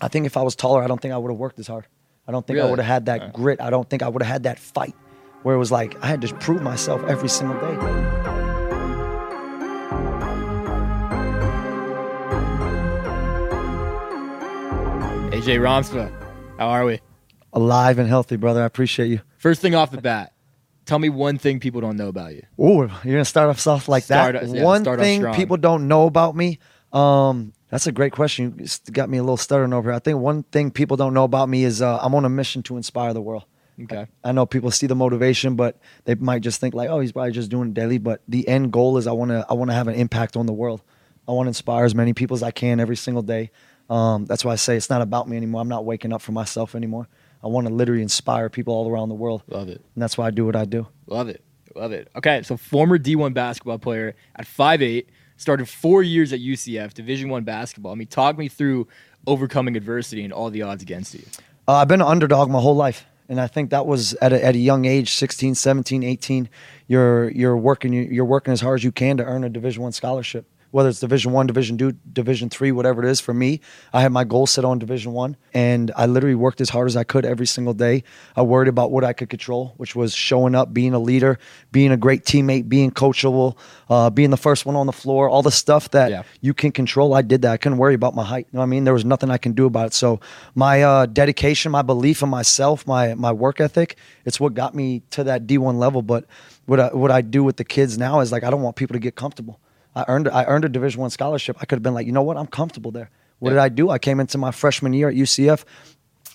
I think if I was taller, I don't think I would have worked as hard. I don't think I would have had that Alright. grit. I don't think I would have had that fight where it was like I had to prove myself every single day. AJ Rompza, how are we? Alive and healthy, brother. I appreciate you. First thing off the bat, tell me one thing people don't know about you. Oh, you're gonna start off soft like Start that. yeah, One thing people don't know about me. Um, that's a great question. You got me a little stuttering over here. I think one thing people don't know about me is uh, I'm on a mission to inspire the world. Okay. I know people see the motivation, but they might just think like, oh, he's probably just doing it daily. But the end goal is I want to I want to have an impact on the world. I want to inspire as many people as I can every single day. Um, that's why I say it's not about me anymore. I'm not waking up for myself anymore. I want to literally inspire people all around the world, Love it. and that's why I do what I do. Love it. Love it. Okay, so former D1 basketball player at 5'8, started four years at UCF, Division One basketball. I mean, talk me through overcoming adversity and all the odds against you. Uh, I've been an underdog my whole life. And I think that was at a, at a young age, 16, 17, 18. You're you're working you're working as hard as you can to earn a Division One scholarship. Whether it's Division One, Division Two, Division Three, whatever it is. For me, I had my goal set on Division One, and I literally worked as hard as I could every single day. I worried about what I could control, which was showing up, being a leader, being a great teammate, being coachable, uh, being the first one on the floor, all the stuff that Yeah. you can control. I did that. I couldn't worry about my height. You know what I mean? There was nothing I can do about it. So my uh, dedication, my belief in myself, my my work ethic, it's what got me to that D1 level. But what I, what I do with the kids now is like I don't want people to get comfortable. I earned I earned a Division One scholarship. I could have been like, you know what? I'm comfortable there. What Yeah. did I do? I came into my freshman year at UCF.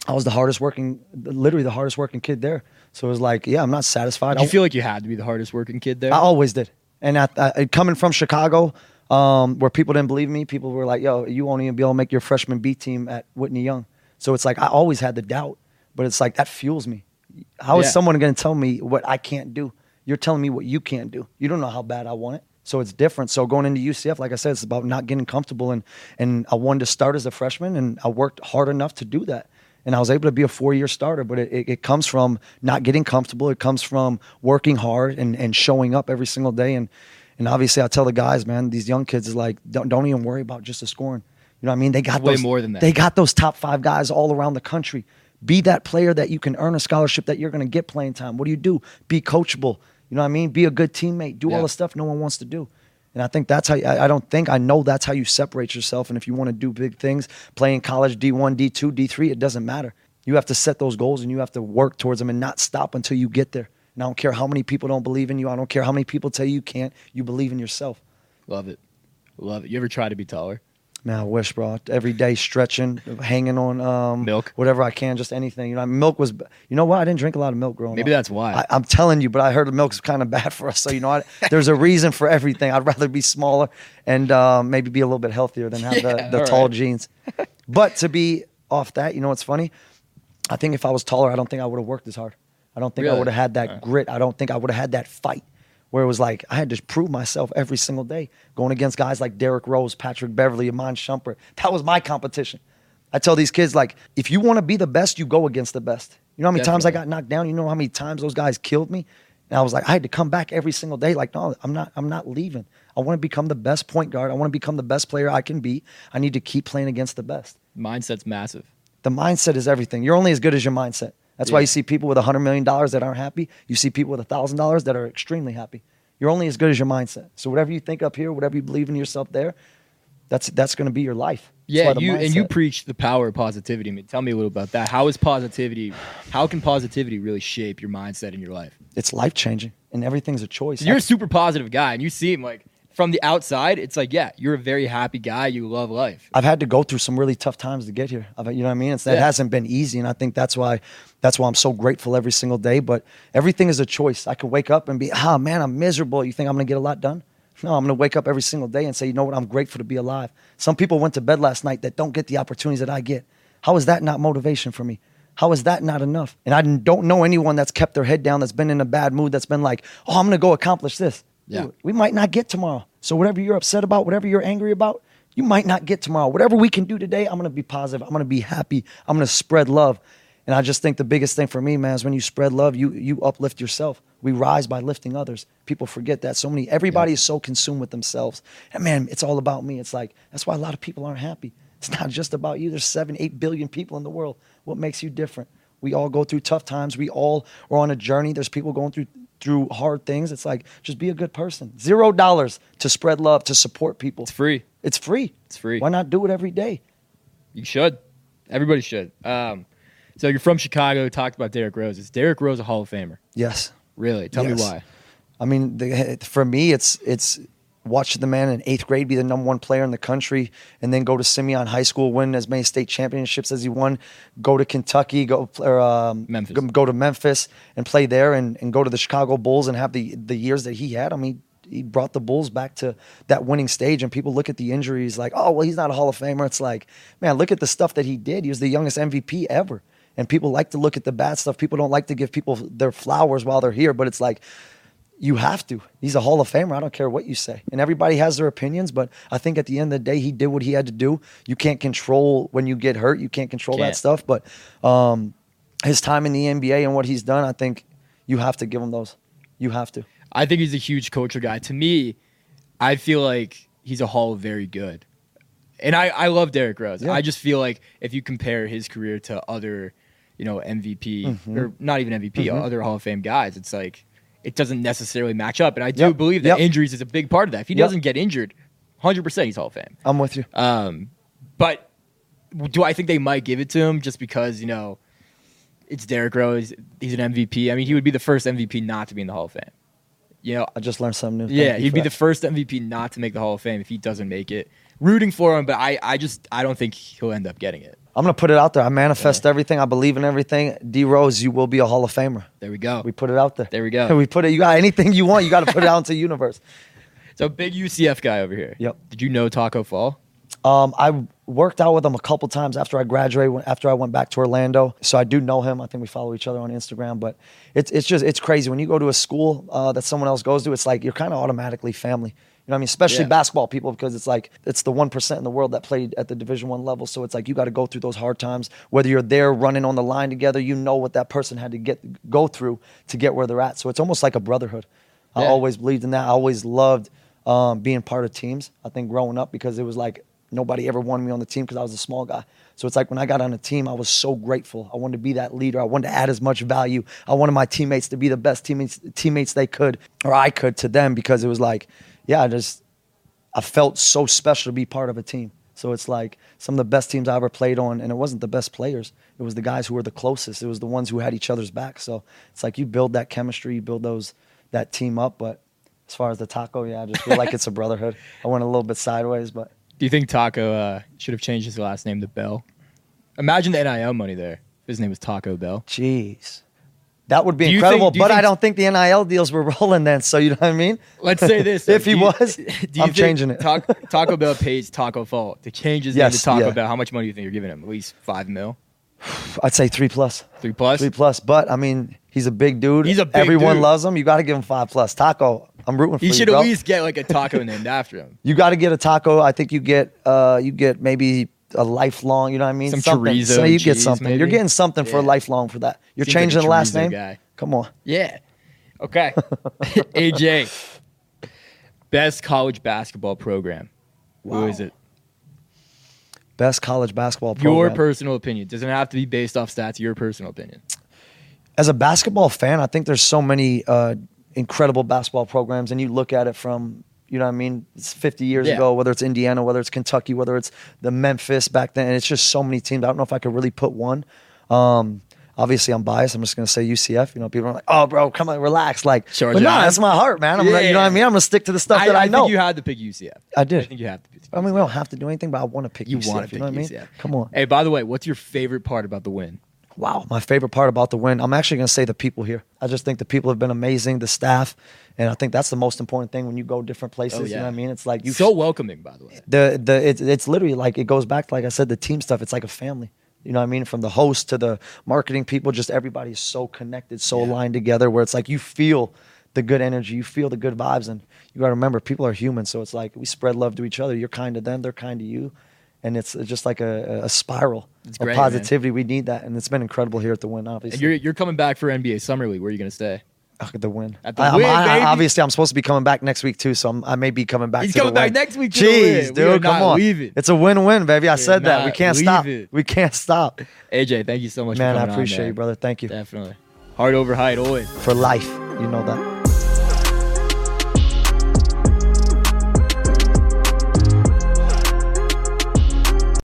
I was the hardest working, literally the hardest working kid there. So it was like, yeah, I'm not satisfied. Did you feel like you had to be the hardest working kid there? I always did. And uh, coming from Chicago, um, where people didn't believe me, people were like, "Yo, you won't even be able to make your freshman B team at Whitney Young." So it's like I always had the doubt, but it's like that fuels me. How is Yeah. someone going to tell me what I can't do? You're telling me what you can't do. You don't know how bad I want it. So it's different. So going into UCF, like I said, it's about not getting comfortable, and and I wanted to start as a freshman, and I worked hard enough to do that and I was able to be a four year starter. But it, it, it comes from not getting comfortable. It comes from working hard and, and showing up every single day. And and obviously, I tell the guys, man, these young kids is like, don't don't even worry about just the scoring. You know what I mean? They got way those, more than that. They got those top five guys all around the country. Be that player that you can earn a scholarship that you're going to get playing time. What do you do? Be coachable. You know what I mean? Be a good teammate. Do Yeah. all the stuff no one wants to do. And I think that's how I, I don't think I know that's how you separate yourself. And if you want to do big things, play in college D1, D2, D3, it doesn't matter. You have to set those goals and you have to work towards them and not stop until you get there. And I don't care how many people don't believe in you. I don't care how many people tell you you can't. You believe in yourself. Love it. Love it. You ever try to be taller? Man, I wish, bro. Every day stretching, hanging on um, Milk? whatever I can, just anything. You know, milk was. You know what? I didn't drink a lot of milk growing Maybe up. that's why. I, I'm telling you, but I heard the milk's kind of bad for us. So you know, I, there's a reason for everything. I'd rather be smaller and uh, maybe be a little bit healthier than have Yeah, the, the tall right. jeans. But to be off that, you know what's funny? I think if I was taller, I don't think I would have worked as hard. I don't think I would have had that Alright. grit. I don't think I would have had that fight where it was like I had to prove myself every single day going against guys like Derrick Rose, Patrick Beverley, Iman Shumpert. That was my competition. I tell these kids like, if you want to be the best, you go against the best. You know how many times I got knocked down? You know how many times those guys killed me? And I was like, I had to come back every single day. Like, no, I'm not. I'm not leaving. I want to become the best point guard. I want to become the best player I can be. I need to keep playing against the best. Mindset's massive. The mindset is everything. You're only as good as your mindset. That's why you see people with $100 million that aren't happy. You see people with $1,000 that are extremely happy. You're only as good as your mindset. So whatever you think up here, whatever you believe in yourself there, that's that's going to be your life. That's Yeah, you and you preach the power of positivity. I mean, tell me a little about that. How is positivity? How can positivity really shape your mindset in your life? it's life changing, and everything's a choice. You're a super positive guy, and you seem like from the outside, it's like, yeah, you're a very happy guy. You love life. I've had to go through some really tough times to get here. I've, you know what I mean? It's, that Yeah. hasn't been easy, and I think that's why that's why I'm so grateful every single day. But everything is a choice. I could wake up and be, ah, man, I'm miserable. You think I'm going to get a lot done? No, I'm going to wake up every single day and say, you know what? I'm grateful to be alive. Some people went to bed last night that don't get the opportunities that I get. How is that not motivation for me? How is that not enough? And I don't know anyone that's kept their head down, that's been in a bad mood, that's been like, oh, I'm going to go accomplish this. Yeah. Dude, we might not get tomorrow. So whatever you're upset about, whatever you're angry about, you might not get tomorrow. Whatever we can do today, I'm going to be positive. I'm going to be happy. I'm going to spread love. And I just think the biggest thing for me, man, is when you spread love, you you uplift yourself. We rise by lifting others. People forget that. So many everybody is so consumed with themselves. And man, it's all about me. It's like that's why a lot of people aren't happy. It's not just about you. There's seven, eight billion people in the world. What makes you different? We all go through tough times. We all are on a journey. There's people going through through hard things. It's like just be a good person. Zero dollars to spread love, to support people. It's free. It's free. It's free. Why not do it every day? You should. Everybody should. Um, so you're from Chicago. Talked about Derrick Rose. Is Derrick Rose a Hall of Famer? Yes. Really? Tell Yes. me why. I mean, the, for me, it's it's watch the man in eighth grade be the number one player in the country, and then go to Simeon High School, win as many state championships as he won. Go to Kentucky, go or, um, Memphis. Go, go to Memphis and play there, and, and go to the Chicago Bulls and have the the years that he had. I mean. He brought the Bulls back to that winning stage, and people look at the injuries like, oh, well, he's not a Hall of Famer. It's like, man, look at the stuff that he did. He was the youngest MVP ever. And people like to look at the bad stuff. People don't like to give people their flowers while they're here, but it's like, you have to. He's a Hall of Famer. I don't care what you say. And everybody has their opinions, but I think at the end of the day, he did what he had to do. You can't control when you get hurt. You can't control Can't. that stuff. But um, his time in the NBA and what he's done, I think you have to give him those. You have to. I think he's a huge culture guy. To me, I feel like he's a Hall of Very Good. And I, I love Derrick Rose. Yeah. I just feel like if you compare his career to other, you know, MVP Mm-hmm. or not even MVP, other Hall of Fame guys, it's like it doesn't necessarily match up. And I do Yep. believe that Yep. injuries is a big part of that. If he Yep. doesn't get injured, 100% he's Hall of Fame. I'm with you. Um, but do I think they might give it to him just because you know it's Derrick Rose? He's an MVP. I mean, he would be the first MVP not to be in the Hall of Fame. You know, I just learned something new. Yeah, he'd be that. the first MVP not to make the Hall of Fame if he doesn't make it. Rooting for him, but I, I just, I don't think he'll end up getting it. I'm gonna put it out there. I manifest everything. I believe in everything. D Rose, you will be a Hall of Famer. There we go. We put it out there. There we go. we put it. You got anything you want. You got to put it out into the universe. So big UCF guy over here. Yep. Did you know Taco Fall? Um, I worked out with him a couple times after I graduated. After I went back to Orlando, so I do know him. I think we follow each other on Instagram. But it's it's just it's crazy when you go to a school uh, that someone else goes to. It's like you're kind of automatically family. You know what I mean? Especially Yeah. basketball people because it's like it's the one percent in the world that played at the Division One level. So it's like you got to go through those hard times. Whether you're there running on the line together, you know what that person had to get go through to get where they're at. So it's almost like a brotherhood. I always believed in that. I always loved um, being part of teams. I think growing up because it was like nobody ever wanted me on the team because I was a small guy. So it's like when I got on the team, I was so grateful. I wanted to be that leader. I wanted to add as much value. I wanted my teammates to be the best teammates teammates they could or I could to them because it was like, yeah, I just I felt so special to be part of a team. So it's like some of the best teams I ever played on, and it wasn't the best players. It was the guys who were the closest. It was the ones who had each other's back. So it's like you build that chemistry, you build those that team up. But as far as the taco, yeah, I just feel like it's a brotherhood. I went a little bit sideways, but Do you think Taco uh, should have changed his last name to Bell? Imagine the NIL money there. His name was Taco Bell. jeez. That would be Do incredible, think- you but I don't think the NIL deals were rolling then. So you know what I mean? Let's say this. if he you- was, do you I'm changing it. Ta- Taco Bell pays Taco Fall to change his Yes, name to Taco yeah. Bell. How much money do you think you're giving him? At least five mil, I'd say three plus. three plus. Three plus. But I mean, he's a big dude. He's a big Everyone dude. loves him. You got to give him five plus. Taco, I'm rooting for He you, should bro. at least get like a taco named after him. You got to get a taco. I think you get uh you get maybe a lifelong. You know what I mean? Some something. chorizo So you get cheese, something. You're getting something for Yeah. lifelong for that. You're Seems like a changing the last chorizo name. guy. Come on. Yeah. Okay. AJ, best college basketball program. Who is it? Best college basketball program. Your personal opinion doesn't have to be based off stats. Your personal opinion. as a basketball fan, I think there's so many uh, incredible basketball programs, and you look at it from you know what I mean, it's 50 years Yeah. ago, whether it's Indiana, whether it's Kentucky, whether it's the Memphis back then, and it's just so many teams. I don't know if I could really put one. Um, obviously, I'm biased. I'm just gonna say UCF. You know, people are like, "Oh, bro, come on, relax." Like, Charge but no, on. that's my heart, man. I'm gonna, you know what I mean. I'm gonna stick to the stuff I, that I, I know. think you had to pick UCF. I did. I think you have to pick I mean, we don't have to do anything, but I want to pick You UCF. want to you pick know what I mean? UCF. Come on. Hey, by the way, what's your favorite part about the Wynn? Wow, my favorite part about the Wynn, I'm actually going to say the people here. I just think the people have been amazing, the staff, and I think that's the most important thing when you go different oh, places. Oh, You know what I mean? It's like you so welcoming, by the way. the the it's it's literally like it goes back to like I said, the team stuff. It's like a family. You know what I mean? From the host to the marketing people, just everybody's so connected, so Yeah. aligned together. Where it's like you feel the good energy, you feel the good vibes, and you got to remember people are human. So it's like we spread love to each other. You're kind to them, they're kind to you, and it's just like a, a spiral It's of great, man. positivity. We need that, and it's been incredible here at the Wynn. And Obviously, you're you're coming back for NBA Summer League. Where are you going to stay? Ugh, the Wynn. At the I, Wynn, I- obviously, I'm supposed to be coming back next week too, so I'm, I may be coming back. He's to the coming back Wynn. next week Jeez, Wynn. Dude, come on. leaving. It's a win-win, baby. I are said that. We can't stop. leaving. We can't stop. AJ, thank you so much Man, for I coming on, appreciate man. you, brother. Thank you Definitely. Hard over height always. for life. You know that.